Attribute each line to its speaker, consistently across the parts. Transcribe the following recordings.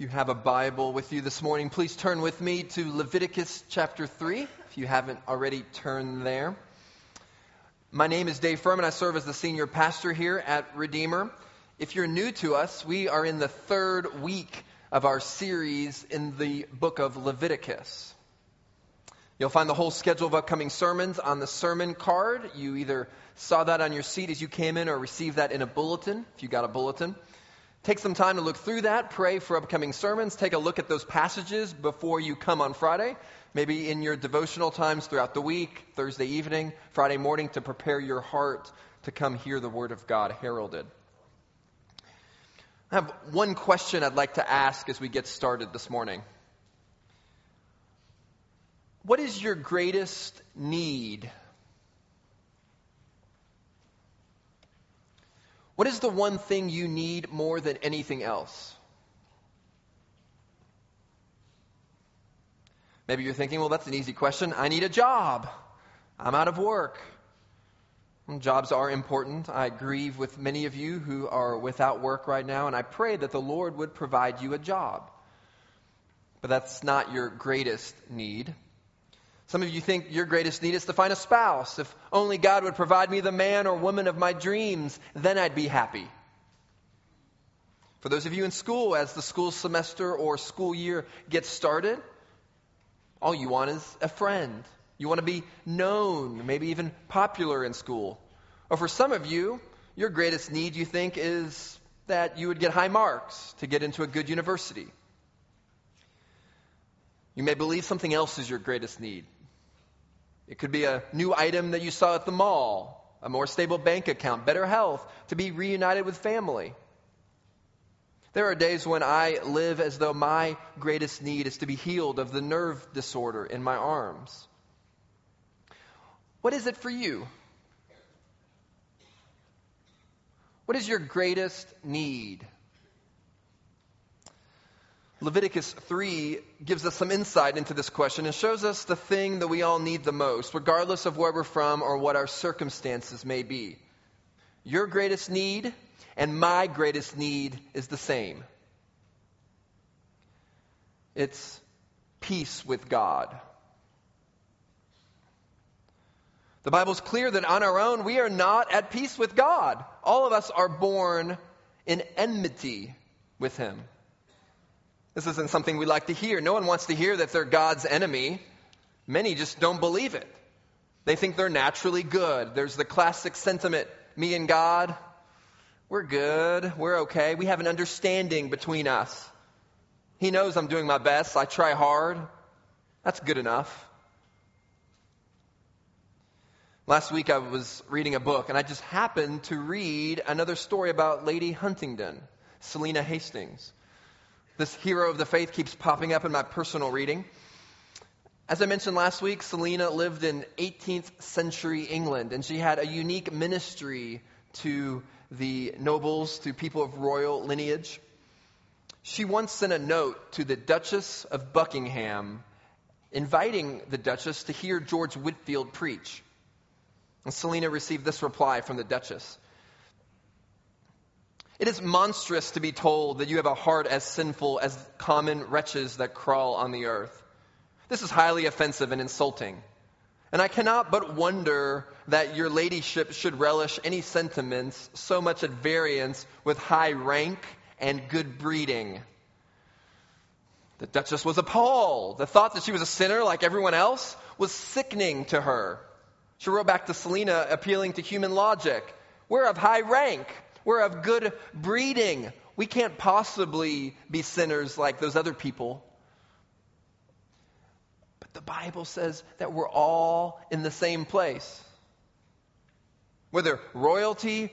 Speaker 1: If you have a Bible with you this morning, please turn with me to Leviticus chapter 3, if you haven't already turned there. My name is Dave Furman. I serve as the senior pastor here at Redeemer. If you're new to us, we are in the third week of our series in the book of Leviticus. You'll find the whole schedule of upcoming sermons on the sermon card. You either saw that on your seat as you came in or received that in a bulletin, if you got a bulletin. Take some time to look through that, pray for upcoming sermons, take a look at those passages before you come on Friday, maybe in your devotional times throughout the week, Thursday evening, Friday morning, to prepare your heart to come hear the Word of God heralded. I have one question I'd like to ask as we get started this morning. What is your greatest need? What is the one thing you need more than anything else? Maybe you're thinking, well, that's an easy question. I need a job. I'm out of work. Jobs are important. I grieve with many of you who are without work right now, and I pray that the Lord would provide you a job. But that's not your greatest need. Some of you think your greatest need is to find a spouse. If only God would provide me the man or woman of my dreams, then I'd be happy. For those of you in school, as the school semester or school year gets started, all you want is a friend. You want to be known, maybe even popular in school. Or for some of you, your greatest need, you think, is that you would get high marks to get into a good university. You may believe something else is your greatest need. It could be a new item that you saw at the mall, a more stable bank account, better health, to be reunited with family. There are days when I live as though my greatest need is to be healed of the nerve disorder in my arms. What is it for you? What is your greatest need? Leviticus 3 gives us some insight into this question and shows us the thing that we all need the most, regardless of where we're from or what our circumstances may be. Your greatest need and my greatest need is the same it's peace with God. The Bible's clear that on our own we are not at peace with God. All of us are born in enmity with Him. This isn't something we like to hear. No one wants to hear that they're God's enemy. Many just don't believe it. They think they're naturally good. There's the classic sentiment me and God, we're good, we're okay. We have an understanding between us. He knows I'm doing my best, I try hard. That's good enough. Last week I was reading a book and I just happened to read another story about Lady Huntingdon, Selina Hastings. This hero of the faith keeps popping up in my personal reading. As I mentioned last week, Selina lived in 18th century England, and she had a unique ministry to the nobles, to people of royal lineage. She once sent a note to the Duchess of Buckingham inviting the Duchess to hear George Whitefield preach. And Selina received this reply from the Duchess it is monstrous to be told that you have a heart as sinful as common wretches that crawl on the earth. This is highly offensive and insulting. And I cannot but wonder that your ladyship should relish any sentiments so much at variance with high rank and good breeding. The Duchess was appalled. The thought that she was a sinner like everyone else was sickening to her. She wrote back to Selina, appealing to human logic. We're of high rank. We're of good breeding. We can't possibly be sinners like those other people. But the Bible says that we're all in the same place. Whether royalty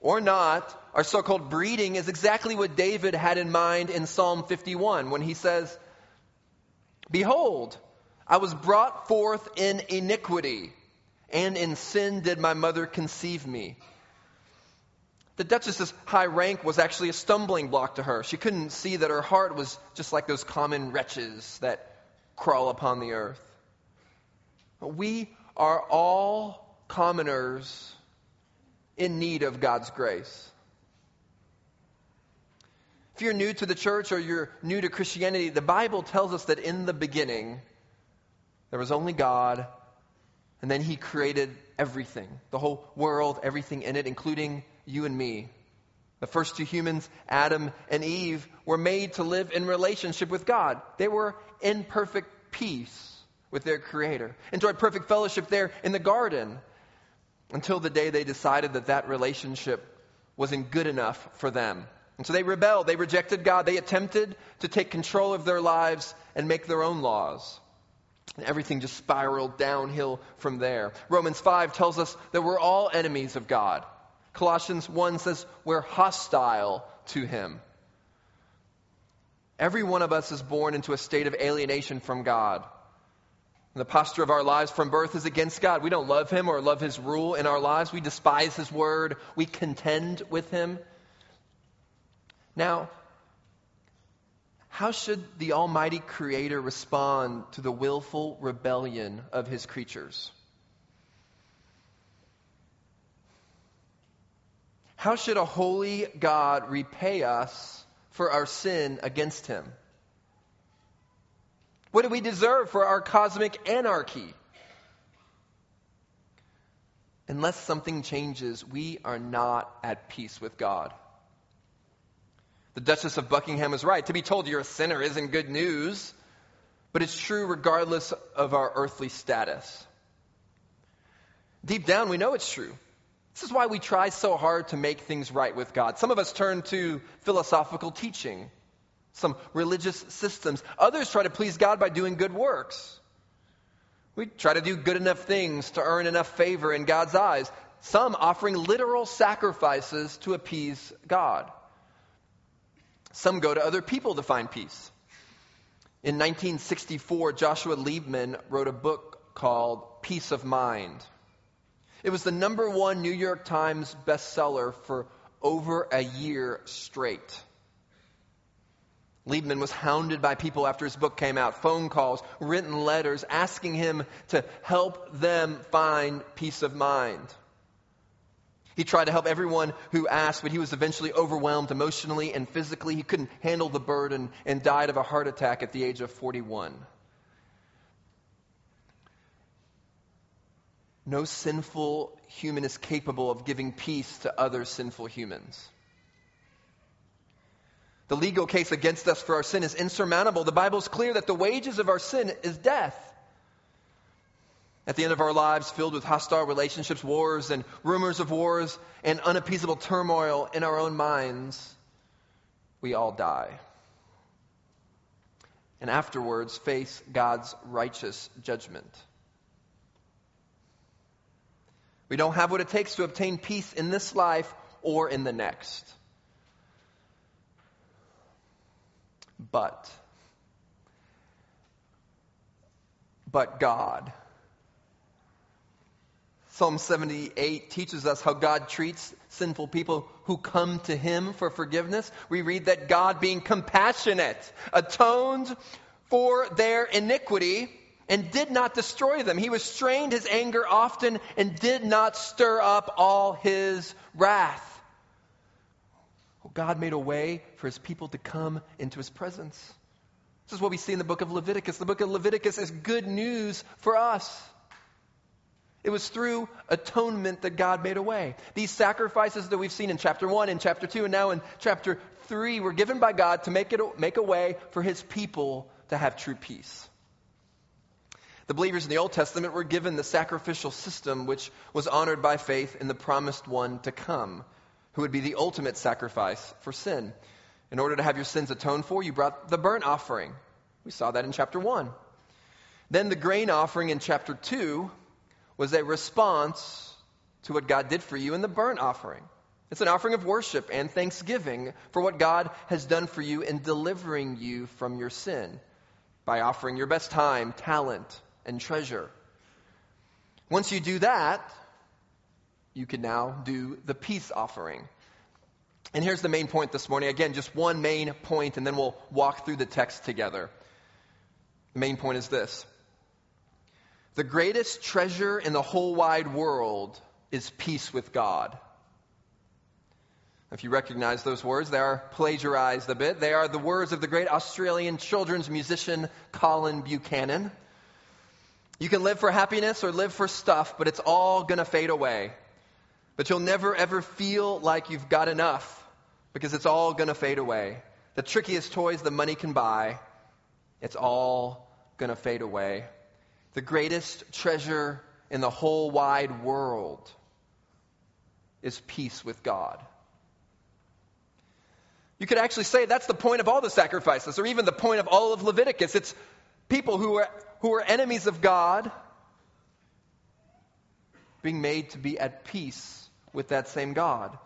Speaker 1: or not, our so called breeding is exactly what David had in mind in Psalm 51 when he says, Behold, I was brought forth in iniquity, and in sin did my mother conceive me. The Duchess's high rank was actually a stumbling block to her. She couldn't see that her heart was just like those common wretches that crawl upon the earth. We are all commoners in need of God's grace. If you're new to the church or you're new to Christianity, the Bible tells us that in the beginning, there was only God, and then He created everything the whole world, everything in it, including you and me. The first two humans, Adam and Eve, were made to live in relationship with God. They were in perfect peace with their Creator, enjoyed perfect fellowship there in the garden until the day they decided that that relationship wasn't good enough for them. And so they rebelled, they rejected God, they attempted to take control of their lives and make their own laws. And everything just spiraled downhill from there. Romans 5 tells us that we're all enemies of God. Colossians 1 says we're hostile to Him. Every one of us is born into a state of alienation from God. And the posture of our lives from birth is against God. We don't love Him or love His rule in our lives. We despise His word. We contend with Him. Now, how should the Almighty Creator respond to the willful rebellion of His creatures? How should a holy God repay us for our sin against Him? What do we deserve for our cosmic anarchy? Unless something changes, we are not at peace with God. The Duchess of Buckingham is right. To be told you're a sinner isn't good news, but it's true regardless of our earthly status. Deep down, we know it's true. This is why we try so hard to make things right with God. Some of us turn to philosophical teaching, some religious systems. Others try to please God by doing good works. We try to do good enough things to earn enough favor in God's eyes, some offering literal sacrifices to appease God. Some go to other people to find peace. In 1964, Joshua Liebman wrote a book called Peace of Mind. It was the number one New York Times bestseller for over a year straight. Liebman was hounded by people after his book came out, phone calls, written letters asking him to help them find peace of mind. He tried to help everyone who asked, but he was eventually overwhelmed emotionally and physically. He couldn't handle the burden and died of a heart attack at the age of 41. No sinful human is capable of giving peace to other sinful humans. The legal case against us for our sin is insurmountable. The Bible is clear that the wages of our sin is death. At the end of our lives, filled with hostile relationships, wars, and rumors of wars, and unappeasable turmoil in our own minds, we all die. And afterwards, face God's righteous judgment. We don't have what it takes to obtain peace in this life or in the next. But, but God Psalm 78 teaches us how God treats sinful people who come to Him for forgiveness. We read that God, being compassionate, atoned for their iniquity and did not destroy them. He restrained His anger often and did not stir up all His wrath. God made a way for His people to come into His presence. This is what we see in the book of Leviticus. The book of Leviticus is good news for us. It was through atonement that God made a way. These sacrifices that we've seen in chapter 1 and chapter 2 and now in chapter 3 were given by God to make, it, make a way for his people to have true peace. The believers in the Old Testament were given the sacrificial system which was honored by faith in the promised one to come, who would be the ultimate sacrifice for sin. In order to have your sins atoned for, you brought the burnt offering. We saw that in chapter 1. Then the grain offering in chapter 2 was a response to what God did for you in the burnt offering. It's an offering of worship and thanksgiving for what God has done for you in delivering you from your sin by offering your best time, talent, and treasure. Once you do that, you can now do the peace offering. And here's the main point this morning. Again, just one main point, and then we'll walk through the text together. The main point is this the greatest treasure in the whole wide world is peace with God. If you recognize those words, they are plagiarized a bit. They are the words of the great Australian children's musician Colin Buchanan. You can live for happiness or live for stuff, but it's all going to fade away. But you'll never ever feel like you've got enough because it's all going to fade away. The trickiest toys the money can buy, it's all going to fade away. The greatest treasure in the whole wide world is peace with God. You could actually say that's the point of all the sacrifices, or even the point of all of Leviticus. It's people who are, who are enemies of God being made to be at peace with that same God.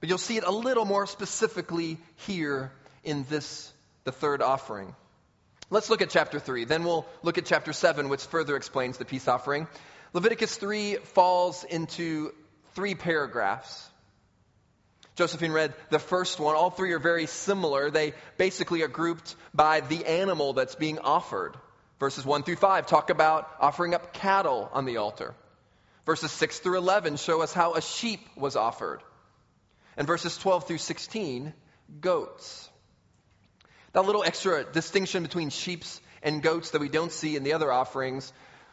Speaker 1: But you'll see it a little more specifically here in this, the third offering. Let's look at chapter 3. Then we'll look at chapter 7, which further explains the peace offering. Leviticus 3 falls into three paragraphs. Josephine read the first one. All three are very similar. They basically are grouped by the animal that's being offered. Verses 1 through 5 talk about offering up cattle on the altar. Verses 6 through 11 show us how a sheep was offered. And verses 12 through 16, goats. That little extra distinction between sheep and goats that we don't see in the other offerings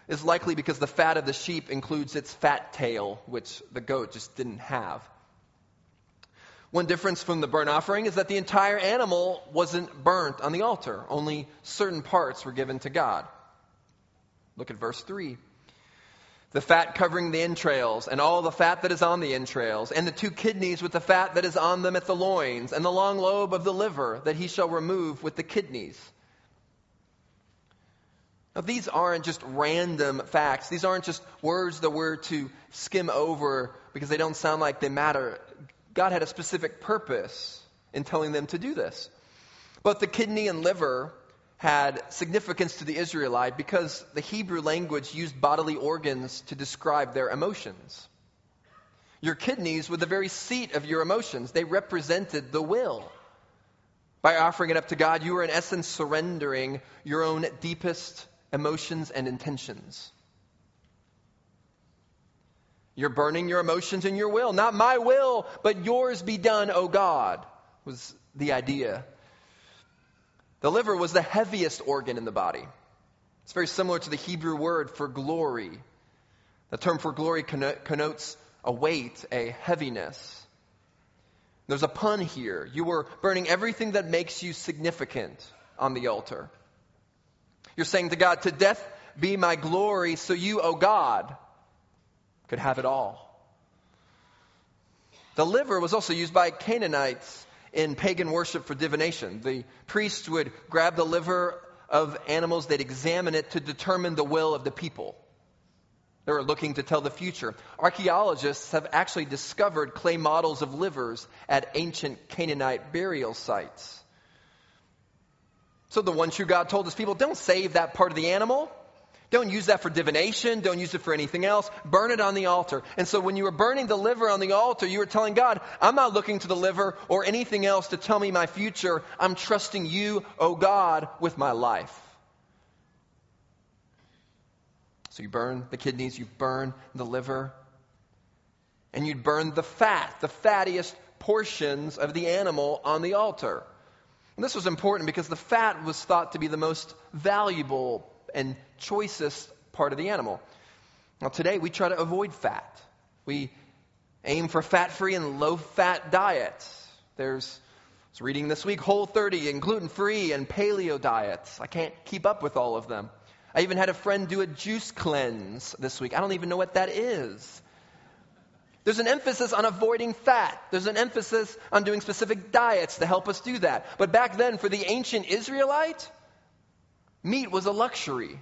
Speaker 1: is likely because the fat of the sheep includes its fat tail, which the goat just didn't have. One difference from the burnt offering is that the entire animal wasn't burnt on the altar, only certain parts were given to God. Look at verse 3. The fat covering the entrails, and all the fat that is on the entrails, and the two kidneys with the fat that is on them at the loins, and the long lobe of the liver that he shall remove with the kidneys. Now, these aren't just random facts. These aren't just words that we're to skim over because they don't sound like they matter. God had a specific purpose in telling them to do this. Both the kidney and liver had significance to the Israelite because the Hebrew language used bodily organs to describe their emotions. Your kidneys were the very seat of your emotions, they represented the will. By offering it up to God, you were in essence surrendering your own deepest emotions and intentions. You're burning your emotions and your will. Not my will, but yours be done, O God, was the idea. The liver was the heaviest organ in the body. It's very similar to the Hebrew word for glory. The term for glory connotes a weight, a heaviness. There's a pun here. You were burning everything that makes you significant on the altar. You're saying to God, To death be my glory, so you, O God, could have it all. The liver was also used by Canaanites in pagan worship for divination. The priests would grab the liver of animals, they'd examine it to determine the will of the people. They were looking to tell the future. Archaeologists have actually discovered clay models of livers at ancient Canaanite burial sites. So the one true God told his people, don't save that part of the animal. Don't use that for divination. Don't use it for anything else. Burn it on the altar. And so when you were burning the liver on the altar, you were telling God, I'm not looking to the liver or anything else to tell me my future. I'm trusting you, O oh God, with my life. So you burn the kidneys, you burn the liver, and you'd burn the fat, the fattiest portions of the animal on the altar. And this was important because the fat was thought to be the most valuable and choicest part of the animal. Now, today we try to avoid fat. We aim for fat free and low fat diets. There's, I was reading this week, Whole 30 and gluten free and paleo diets. I can't keep up with all of them. I even had a friend do a juice cleanse this week. I don't even know what that is. There's an emphasis on avoiding fat. There's an emphasis on doing specific diets to help us do that. But back then, for the ancient Israelite, Meat was a luxury.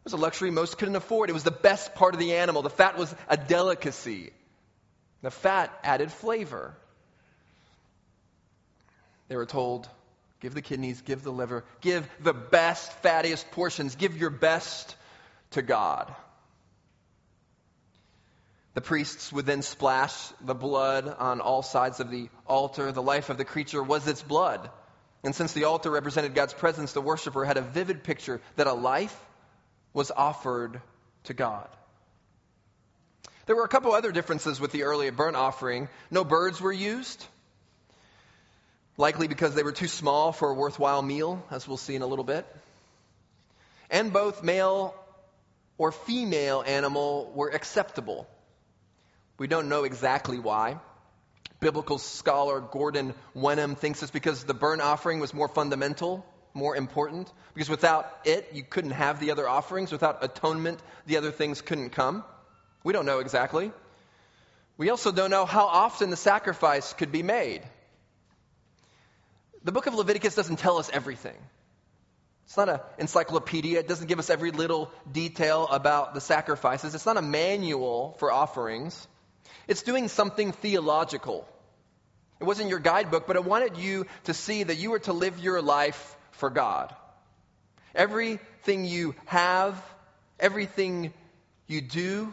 Speaker 1: It was a luxury most couldn't afford. It was the best part of the animal. The fat was a delicacy. The fat added flavor. They were told, give the kidneys, give the liver, give the best, fattiest portions, give your best to God. The priests would then splash the blood on all sides of the altar. The life of the creature was its blood. And since the altar represented God's presence, the worshiper had a vivid picture that a life was offered to God. There were a couple other differences with the early burnt offering. No birds were used, likely because they were too small for a worthwhile meal, as we'll see in a little bit. And both male or female animal were acceptable. We don't know exactly why. Biblical scholar Gordon Wenham thinks it's because the burnt offering was more fundamental, more important. Because without it, you couldn't have the other offerings. Without atonement, the other things couldn't come. We don't know exactly. We also don't know how often the sacrifice could be made. The book of Leviticus doesn't tell us everything. It's not an encyclopedia. It doesn't give us every little detail about the sacrifices. It's not a manual for offerings. It's doing something theological. It wasn't your guidebook, but it wanted you to see that you were to live your life for God. Everything you have, everything you do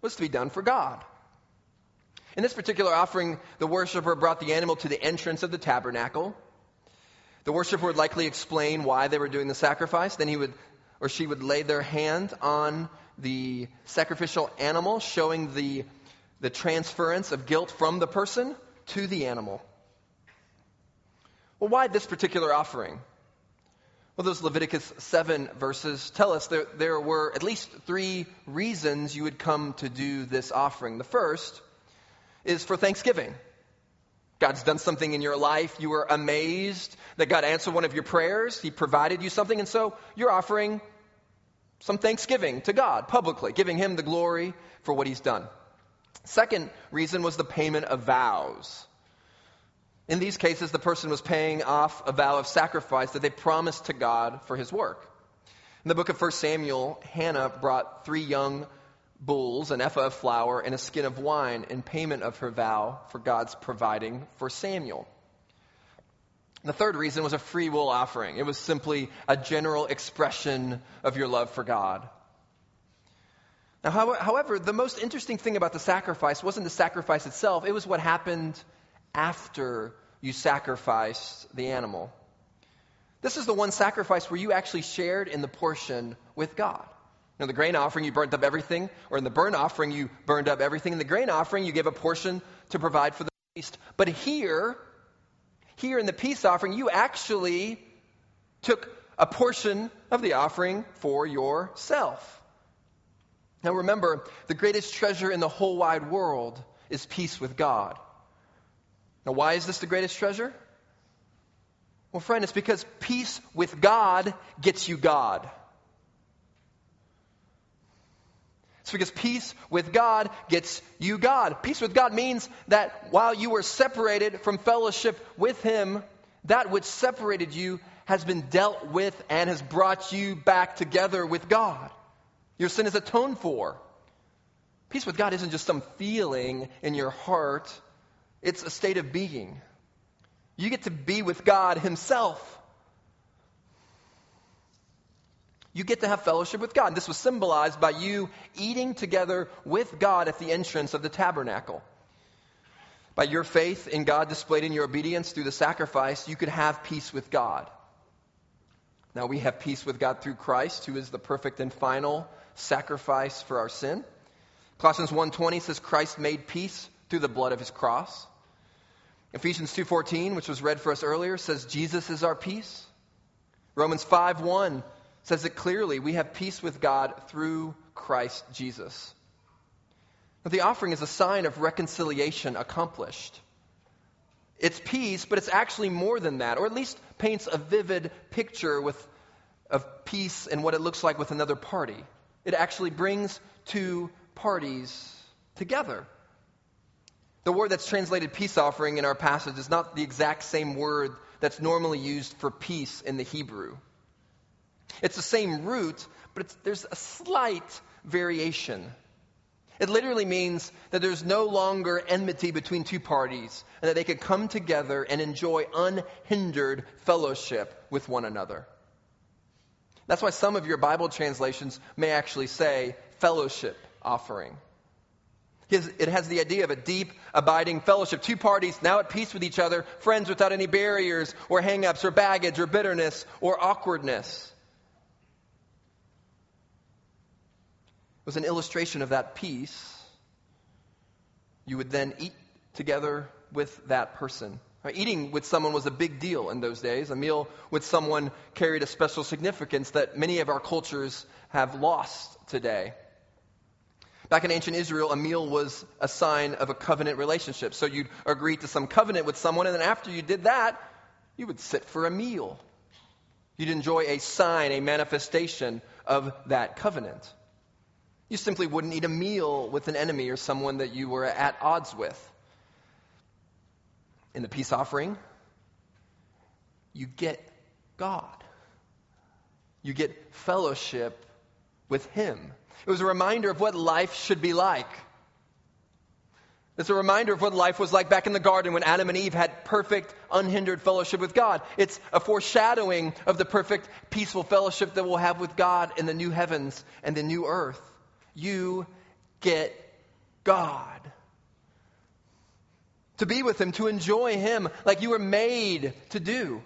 Speaker 1: was to be done for God. In this particular offering, the worshiper brought the animal to the entrance of the tabernacle. The worshiper would likely explain why they were doing the sacrifice. Then he would or she would lay their hand on the sacrificial animal, showing the, the transference of guilt from the person to the animal. Well, why this particular offering? Well, those Leviticus 7 verses tell us there, there were at least three reasons you would come to do this offering. The first is for thanksgiving. God's done something in your life. You were amazed that God answered one of your prayers. He provided you something. And so you're offering some thanksgiving to God publicly, giving Him the glory for what He's done. Second reason was the payment of vows. In these cases, the person was paying off a vow of sacrifice that they promised to God for His work. In the book of 1 Samuel, Hannah brought three young bulls, an ephah of flour, and a skin of wine in payment of her vow for God's providing for Samuel. The third reason was a free will offering. It was simply a general expression of your love for God. Now, however, the most interesting thing about the sacrifice wasn't the sacrifice itself, it was what happened after you sacrificed the animal. This is the one sacrifice where you actually shared in the portion with God. In the grain offering, you burnt up everything, or in the burnt offering, you burned up everything. In the grain offering, you gave a portion to provide for the priest. But here, here in the peace offering, you actually took a portion of the offering for yourself. Now remember, the greatest treasure in the whole wide world is peace with God. Now, why is this the greatest treasure? Well, friend, it's because peace with God gets you God. It's because peace with God gets you God. Peace with God means that while you were separated from fellowship with Him, that which separated you has been dealt with and has brought you back together with God. Your sin is atoned for. Peace with God isn't just some feeling in your heart, it's a state of being. You get to be with God Himself. You get to have fellowship with God. This was symbolized by you eating together with God at the entrance of the tabernacle. By your faith in God displayed in your obedience through the sacrifice, you could have peace with God. Now we have peace with God through Christ, who is the perfect and final sacrifice for our sin. Colossians 1:20 says Christ made peace through the blood of his cross. Ephesians 2:14, which was read for us earlier, says Jesus is our peace. Romans 5:1 says it clearly we have peace with God through Christ Jesus. The offering is a sign of reconciliation accomplished. It's peace, but it's actually more than that, or at least paints a vivid picture with, of peace and what it looks like with another party. It actually brings two parties together. The word that's translated peace offering in our passage is not the exact same word that's normally used for peace in the Hebrew. It's the same root, but there's a slight variation. It literally means that there's no longer enmity between two parties and that they could come together and enjoy unhindered fellowship with one another. That's why some of your Bible translations may actually say fellowship offering. It has the idea of a deep, abiding fellowship. Two parties now at peace with each other, friends without any barriers or hangups or baggage or bitterness or awkwardness. It was an illustration of that peace, you would then eat together with that person. Eating with someone was a big deal in those days. A meal with someone carried a special significance that many of our cultures have lost today. Back in ancient Israel, a meal was a sign of a covenant relationship. So you'd agree to some covenant with someone, and then after you did that, you would sit for a meal. You'd enjoy a sign, a manifestation of that covenant. You simply wouldn't eat a meal with an enemy or someone that you were at odds with. In the peace offering, you get God. You get fellowship with Him. It was a reminder of what life should be like. It's a reminder of what life was like back in the garden when Adam and Eve had perfect, unhindered fellowship with God. It's a foreshadowing of the perfect, peaceful fellowship that we'll have with God in the new heavens and the new earth. You get God. To be with Him, to enjoy Him like you were made to do.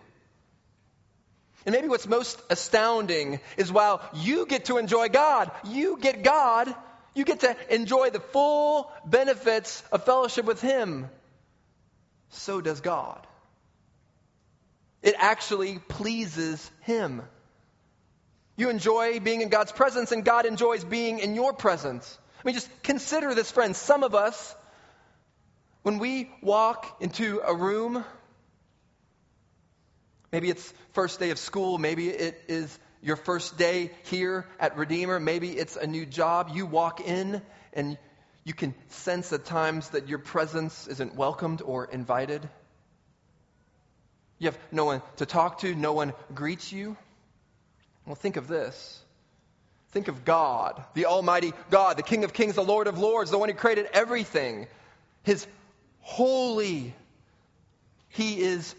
Speaker 1: And maybe what's most astounding is while you get to enjoy God, you get God, you get to enjoy the full benefits of fellowship with Him. So does God. It actually pleases Him. You enjoy being in God's presence, and God enjoys being in your presence. I mean, just consider this, friends. Some of us, when we walk into a room Maybe it's first day of school. Maybe it is your first day here at Redeemer. Maybe it's a new job. You walk in and you can sense at times that your presence isn't welcomed or invited. You have no one to talk to, no one greets you. Well, think of this. Think of God, the Almighty God, the King of Kings, the Lord of Lords, the one who created everything. His holy. He is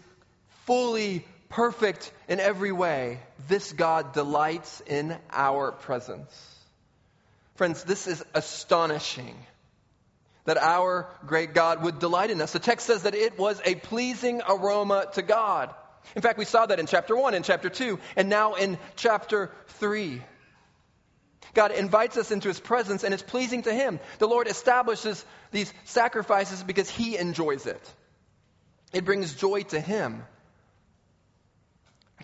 Speaker 1: fully perfect in every way, this God delights in our presence. Friends, this is astonishing that our great God would delight in us. The text says that it was a pleasing aroma to God. In fact, we saw that in chapter 1, in chapter 2, and now in chapter 3. God invites us into his presence and it's pleasing to him. The Lord establishes these sacrifices because he enjoys it. It brings joy to him.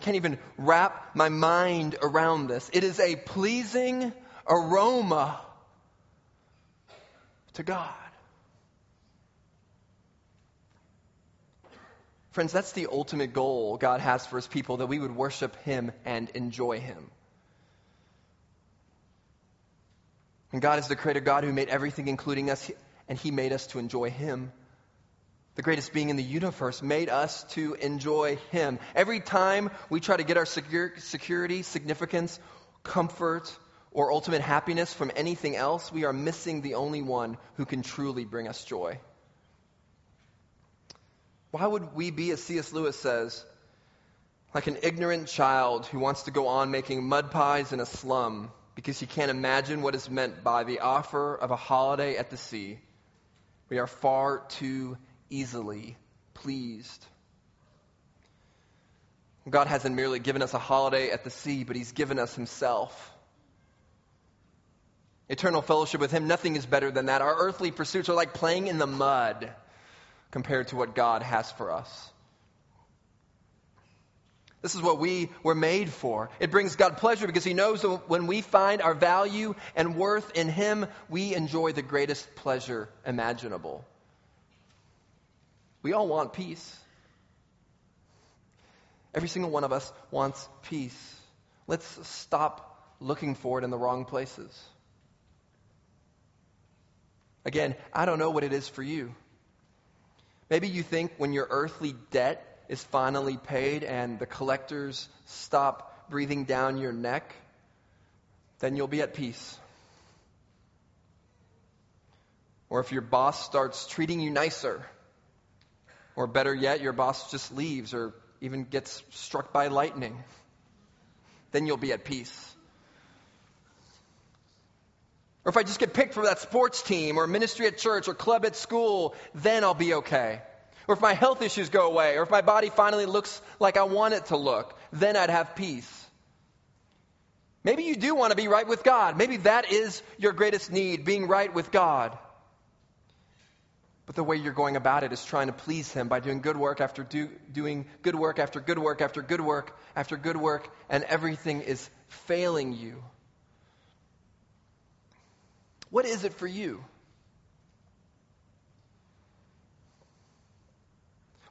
Speaker 1: Can't even wrap my mind around this. It is a pleasing aroma to God. Friends, that's the ultimate goal God has for his people that we would worship him and enjoy him. And God is the creator God who made everything, including us, and he made us to enjoy him the greatest being in the universe, made us to enjoy Him. Every time we try to get our security, significance, comfort, or ultimate happiness from anything else, we are missing the only one who can truly bring us joy. Why would we be, as C.S. Lewis says, like an ignorant child who wants to go on making mud pies in a slum because he can't imagine what is meant by the offer of a holiday at the sea? We are far too easily pleased. God hasn't merely given us a holiday at the sea, but He's given us Himself. Eternal fellowship with Him, nothing is better than that. Our earthly pursuits are like playing in the mud compared to what God has for us. This is what we were made for. It brings God pleasure because He knows that when we find our value and worth in Him, we enjoy the greatest pleasure imaginable. We all want peace. Every single one of us wants peace. Let's stop looking for it in the wrong places. Again, I don't know what it is for you. Maybe you think when your earthly debt is finally paid and the collectors stop breathing down your neck, then you'll be at peace. Or if your boss starts treating you nicer, or better yet, your boss just leaves or even gets struck by lightning. Then you'll be at peace. Or if I just get picked for that sports team or ministry at church or club at school, then I'll be okay. Or if my health issues go away, or if my body finally looks like I want it to look, then I'd have peace. Maybe you do want to be right with God. Maybe that is your greatest need, being right with God. But the way you're going about it is trying to please Him by doing good work after do, doing good work after good work after good work after good work, and everything is failing you. What is it for you?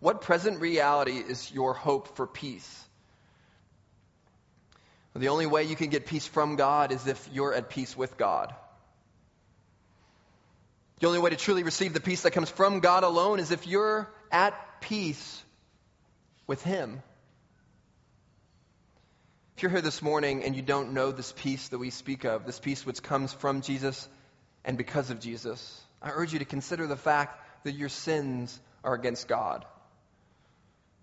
Speaker 1: What present reality is your hope for peace? The only way you can get peace from God is if you're at peace with God. The only way to truly receive the peace that comes from God alone is if you're at peace with Him. If you're here this morning and you don't know this peace that we speak of, this peace which comes from Jesus and because of Jesus, I urge you to consider the fact that your sins are against God.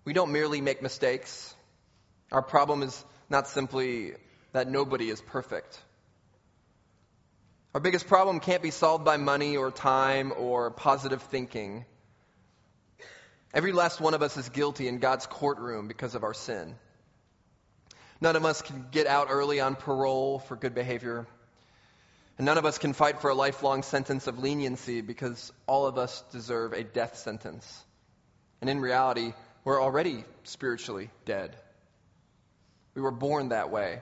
Speaker 1: We don't merely make mistakes. Our problem is not simply that nobody is perfect. Our biggest problem can't be solved by money or time or positive thinking. Every last one of us is guilty in God's courtroom because of our sin. None of us can get out early on parole for good behavior. And none of us can fight for a lifelong sentence of leniency because all of us deserve a death sentence. And in reality, we're already spiritually dead. We were born that way.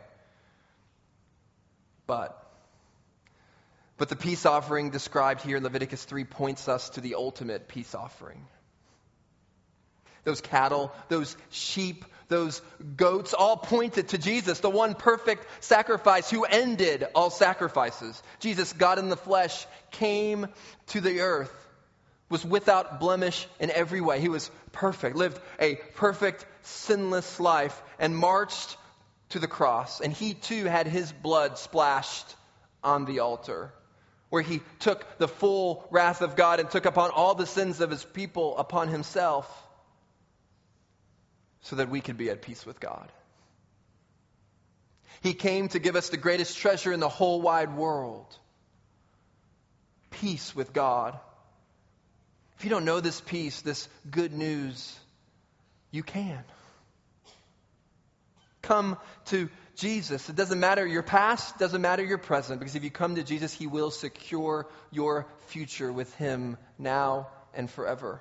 Speaker 1: But but the peace offering described here in Leviticus 3 points us to the ultimate peace offering. Those cattle, those sheep, those goats all pointed to Jesus, the one perfect sacrifice who ended all sacrifices. Jesus, God in the flesh, came to the earth, was without blemish in every way. He was perfect, lived a perfect, sinless life, and marched to the cross. And he too had his blood splashed on the altar where he took the full wrath of God and took upon all the sins of his people upon himself so that we could be at peace with God. He came to give us the greatest treasure in the whole wide world peace with God. If you don't know this peace, this good news, you can. Come to Jesus. It doesn't matter your past, doesn't matter your present, because if you come to Jesus, He will secure your future with Him now and forever.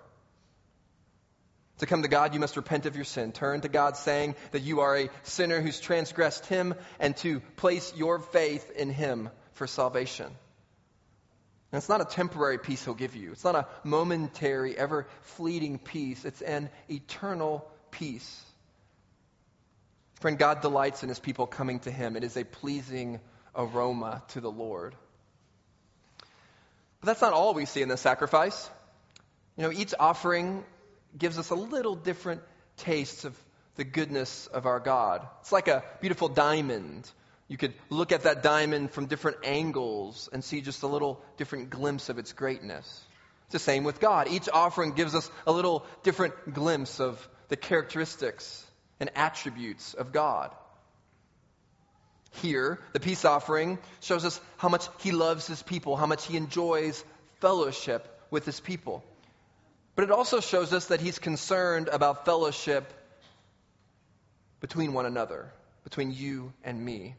Speaker 1: To come to God, you must repent of your sin. Turn to God saying that you are a sinner who's transgressed Him and to place your faith in Him for salvation. And it's not a temporary peace He'll give you, it's not a momentary, ever fleeting peace. It's an eternal peace. Friend, God delights in his people coming to him. It is a pleasing aroma to the Lord. But that's not all we see in the sacrifice. You know, each offering gives us a little different taste of the goodness of our God. It's like a beautiful diamond. You could look at that diamond from different angles and see just a little different glimpse of its greatness. It's the same with God. Each offering gives us a little different glimpse of the characteristics and attributes of God. Here, the peace offering shows us how much he loves his people, how much he enjoys fellowship with his people. But it also shows us that he's concerned about fellowship between one another, between you and me.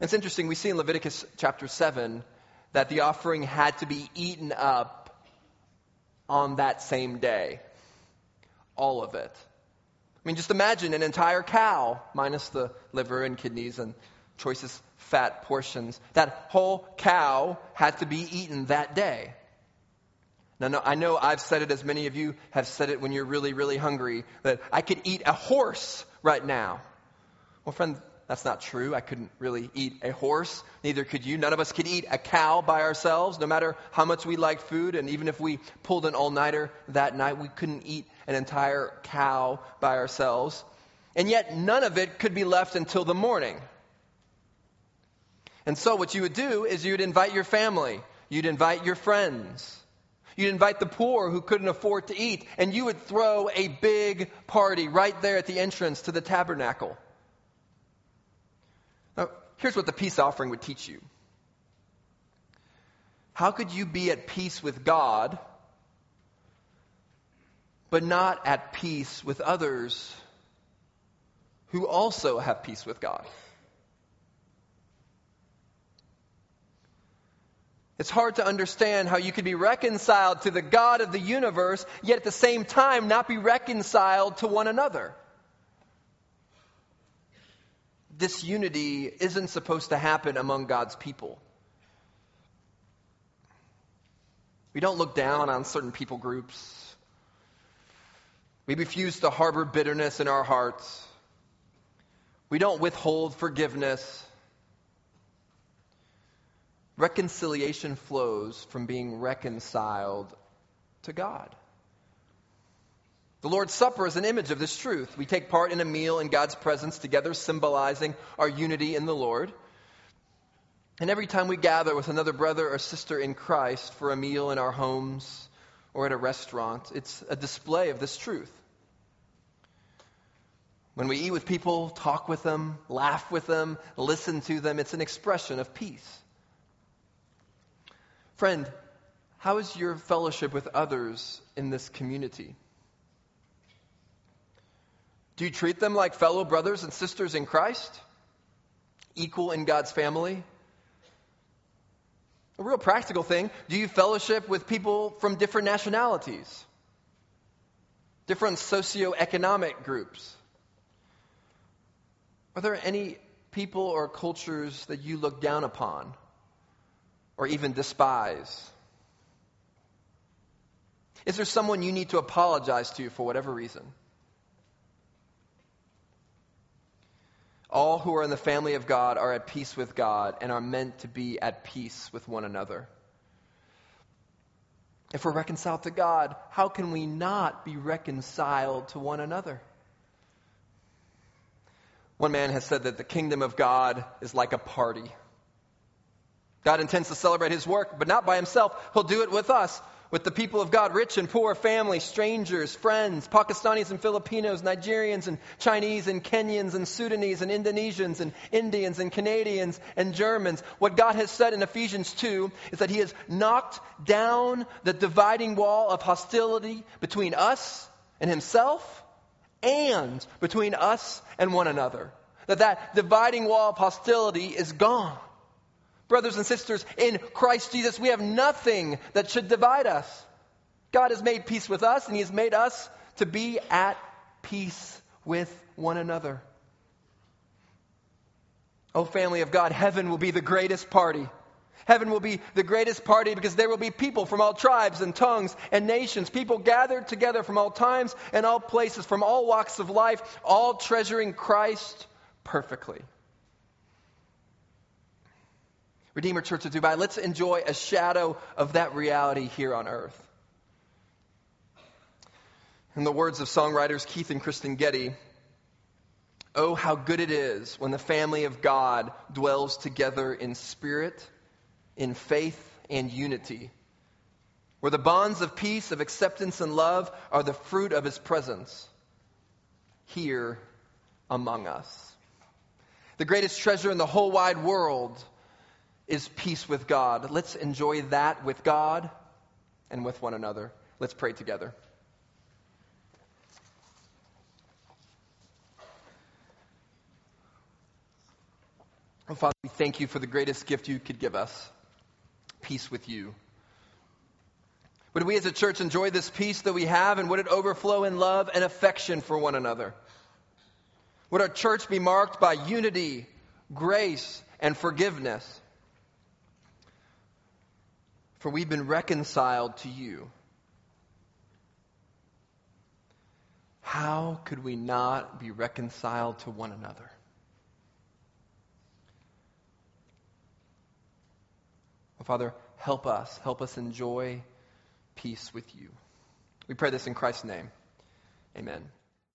Speaker 1: It's interesting, we see in Leviticus chapter 7 that the offering had to be eaten up on that same day. All of it. I mean, just imagine an entire cow, minus the liver and kidneys and choicest fat portions. That whole cow had to be eaten that day. Now, I know I've said it as many of you have said it when you're really, really hungry, that I could eat a horse right now. Well, friend, that's not true. I couldn't really eat a horse. Neither could you. None of us could eat a cow by ourselves, no matter how much we liked food. And even if we pulled an all nighter that night, we couldn't eat an entire cow by ourselves. And yet, none of it could be left until the morning. And so, what you would do is you'd invite your family, you'd invite your friends, you'd invite the poor who couldn't afford to eat, and you would throw a big party right there at the entrance to the tabernacle. Now, here's what the peace offering would teach you. How could you be at peace with God, but not at peace with others who also have peace with God? It's hard to understand how you could be reconciled to the God of the universe, yet at the same time not be reconciled to one another. This unity isn't supposed to happen among God's people. We don't look down on certain people groups. We refuse to harbor bitterness in our hearts. We don't withhold forgiveness. Reconciliation flows from being reconciled to God. The Lord's Supper is an image of this truth. We take part in a meal in God's presence together, symbolizing our unity in the Lord. And every time we gather with another brother or sister in Christ for a meal in our homes or at a restaurant, it's a display of this truth. When we eat with people, talk with them, laugh with them, listen to them, it's an expression of peace. Friend, how is your fellowship with others in this community? Do you treat them like fellow brothers and sisters in Christ? Equal in God's family? A real practical thing do you fellowship with people from different nationalities, different socioeconomic groups? Are there any people or cultures that you look down upon? or even despise? Is there someone you need to apologize to for whatever reason? All who are in the family of God are at peace with God and are meant to be at peace with one another. If we're reconciled to God, how can we not be reconciled to one another? One man has said that the kingdom of God is like a party. God intends to celebrate his work, but not by himself. He'll do it with us, with the people of God, rich and poor, family, strangers, friends, Pakistanis and Filipinos, Nigerians and Chinese and Kenyans and Sudanese and Indonesians and Indians and Canadians and Germans. What God has said in Ephesians 2 is that he has knocked down the dividing wall of hostility between us and himself and between us and one another. That that dividing wall of hostility is gone. Brothers and sisters, in Christ Jesus, we have nothing that should divide us. God has made peace with us, and He has made us to be at peace with one another. Oh, family of God, heaven will be the greatest party. Heaven will be the greatest party because there will be people from all tribes and tongues and nations, people gathered together from all times and all places, from all walks of life, all treasuring Christ perfectly. Redeemer Church of Dubai, let's enjoy a shadow of that reality here on earth. In the words of songwriters Keith and Kristyn Getty, oh, how good it is when the family of God dwells together in spirit, in faith, and unity, where the bonds of peace, of acceptance, and love are the fruit of his presence here among us. The greatest treasure in the whole wide world is peace with God. Let's enjoy that with God and with one another. Let's pray together. Oh, Father, we thank you for the greatest gift you could give us peace with you. Would we as a church enjoy this peace that we have, and would it overflow in love and affection for one another? Would our church be marked by unity, grace, and forgiveness? For we've been reconciled to you. How could we not be reconciled to one another? Father, help us. Help us enjoy peace with you. We pray this in Christ's name. Amen.